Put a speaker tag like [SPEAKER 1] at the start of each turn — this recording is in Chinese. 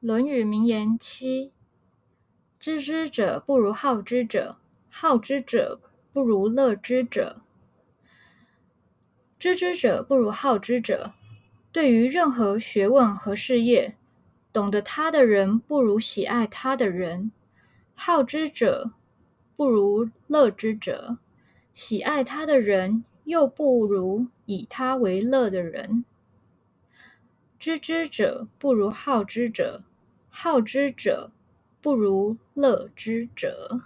[SPEAKER 1] 论语名言七：知之者不如好之者，好之者不如乐之者。知之者不如好之者，对于任何学问和事业，懂得他的人不如喜爱他的人；好之者不如乐之者，喜爱他的人又不如以他为乐的人。知之者不如好之者，好之者不如乐之者。